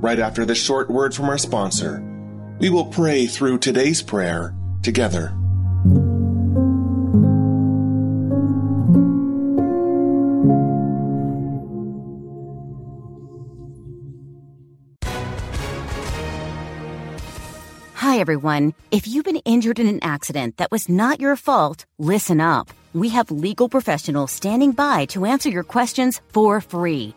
Right after this short word from our sponsor, we will pray through today's prayer together. Hi, everyone. If you've been injured in an accident that was not your fault, listen up. We have legal professionals standing by to answer your questions for free.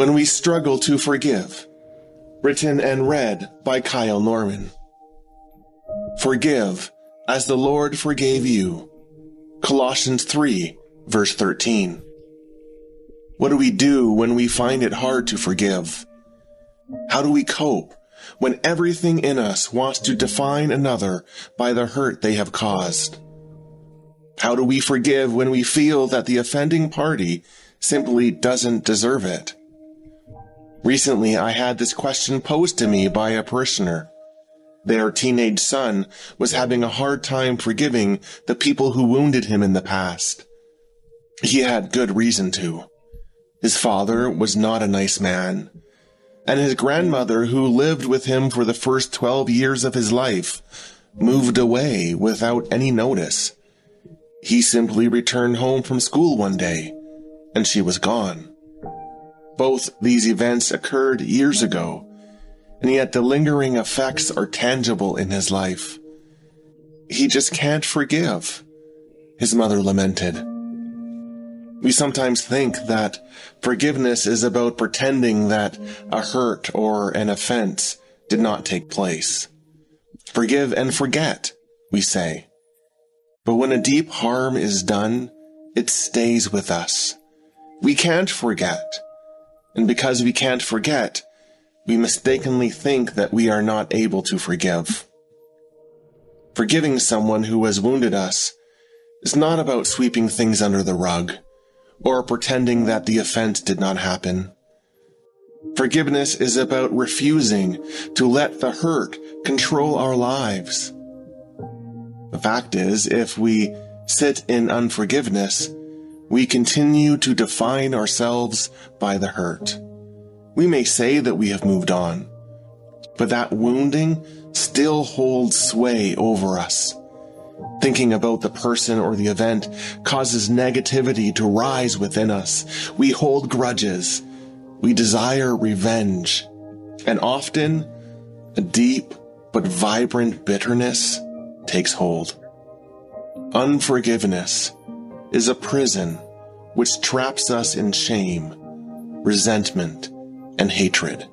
When We Struggle to Forgive, written and read by Kyle Norman. Forgive as the Lord forgave you. Colossians 3, verse 13. What do we do when we find it hard to forgive? How do we cope when everything in us wants to define another by the hurt they have caused? How do we forgive when we feel that the offending party simply doesn't deserve it? Recently, I had this question posed to me by a parishioner. Their teenage son was having a hard time forgiving the people who wounded him in the past. He had good reason to. His father was not a nice man, and his grandmother, who lived with him for the first 12 years of his life, moved away without any notice. He simply returned home from school one day, and she was gone. Both these events occurred years ago, and yet the lingering effects are tangible in his life. He just can't forgive, his mother lamented. We sometimes think that forgiveness is about pretending that a hurt or an offense did not take place. Forgive and forget, we say. But when a deep harm is done, it stays with us. We can't forget. And because we can't forget, we mistakenly think that we are not able to forgive. Forgiving someone who has wounded us is not about sweeping things under the rug or pretending that the offense did not happen. Forgiveness is about refusing to let the hurt control our lives. The fact is, if we sit in unforgiveness, we continue to define ourselves by the hurt. We may say that we have moved on, but that wounding still holds sway over us. Thinking about the person or the event causes negativity to rise within us. We hold grudges. We desire revenge. And often, a deep but vibrant bitterness takes hold. Unforgiveness is a prison which traps us in shame, resentment, and hatred.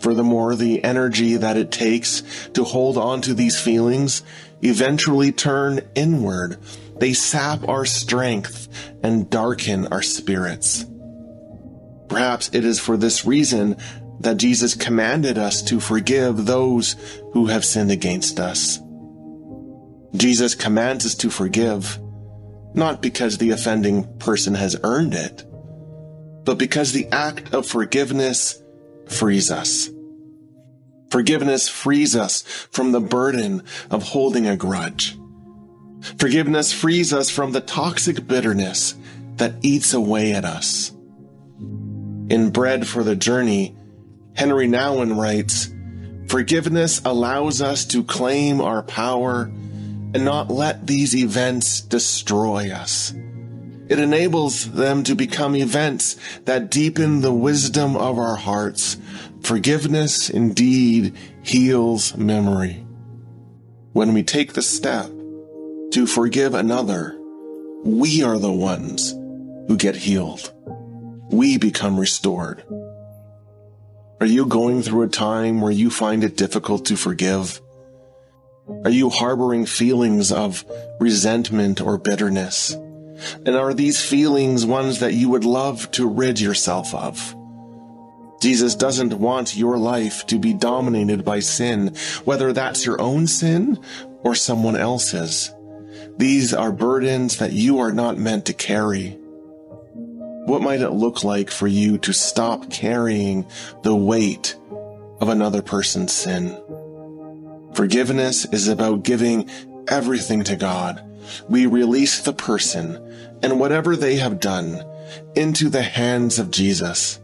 Furthermore, the energy that it takes to hold on to these feelings eventually turn inward. They sap our strength and darken our spirits. Perhaps it is for this reason that Jesus commanded us to forgive those who have sinned against us. Jesus commands us to forgive, not because the offending person has earned it, but because the act of forgiveness frees us. Forgiveness frees us from the burden of holding a grudge. Forgiveness frees us from the toxic bitterness that eats away at us. In Bread for the Journey, Henri Nouwen writes, Forgiveness allows us to claim our power and not let these events destroy us. It enables them to become events that deepen the wisdom of our hearts. Forgiveness indeed heals memory. When we take the step to forgive another, we are the ones who get healed. We become restored. Are you going through a time where you find it difficult to forgive? Are you harboring feelings of resentment or bitterness? And are these feelings ones that you would love to rid yourself of? Jesus doesn't want your life to be dominated by sin, whether that's your own sin or someone else's. These are burdens that you are not meant to carry. What might it look like for you to stop carrying the weight of another person's sin? Forgiveness is about giving everything to God. We release the person and whatever they have done into the hands of Jesus.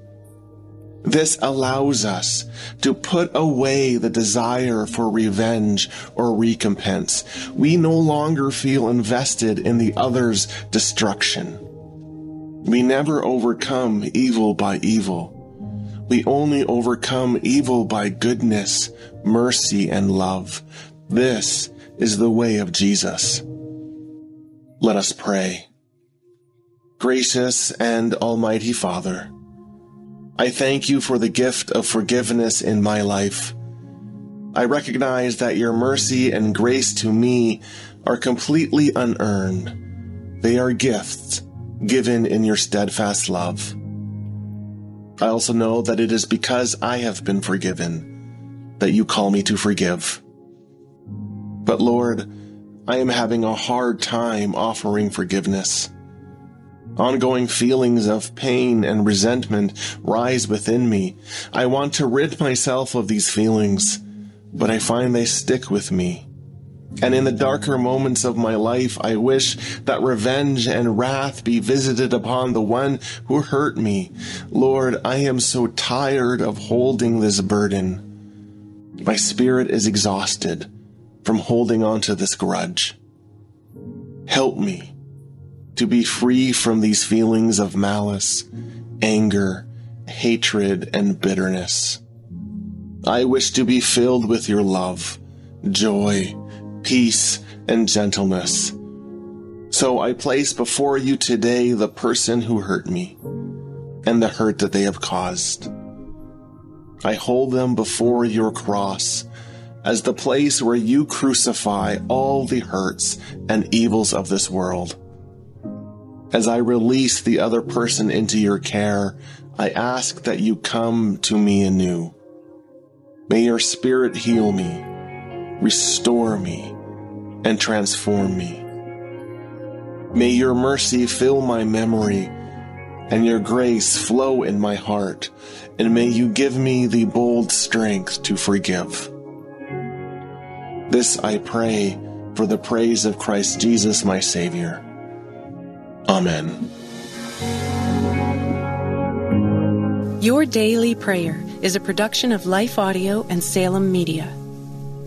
This allows us to put away the desire for revenge or recompense. We no longer feel invested in the other's destruction. We never overcome evil by evil. We only overcome evil by goodness, mercy, and love. This is the way of Jesus. Let us pray. Gracious and Almighty Father, I thank you for the gift of forgiveness in my life. I recognize that your mercy and grace to me are completely unearned. They are gifts given in your steadfast love. I also know that it is because I have been forgiven that you call me to forgive. But Lord, I am having a hard time offering forgiveness. Ongoing feelings of pain and resentment rise within me. I want to rid myself of these feelings, but I find they stick with me. And in the darker moments of my life, I wish that revenge and wrath be visited upon the one who hurt me. Lord, I am so tired of holding this burden. My spirit is exhausted from holding on to this grudge. Help me to be free from these feelings of malice, anger, hatred, and bitterness. I wish to be filled with your love, joy, peace, and gentleness. So I place before you today the person who hurt me and the hurt that they have caused. I hold them before your cross as the place where you crucify all the hurts and evils of this world. As I release the other person into your care, I ask that you come to me anew. May your spirit heal me, restore me, and transform me. May your mercy fill my memory and your grace flow in my heart, and may you give me the bold strength to forgive. This I pray for the praise of Christ Jesus, my Savior. Amen. Your Daily Prayer is a production of Life Audio and Salem Media.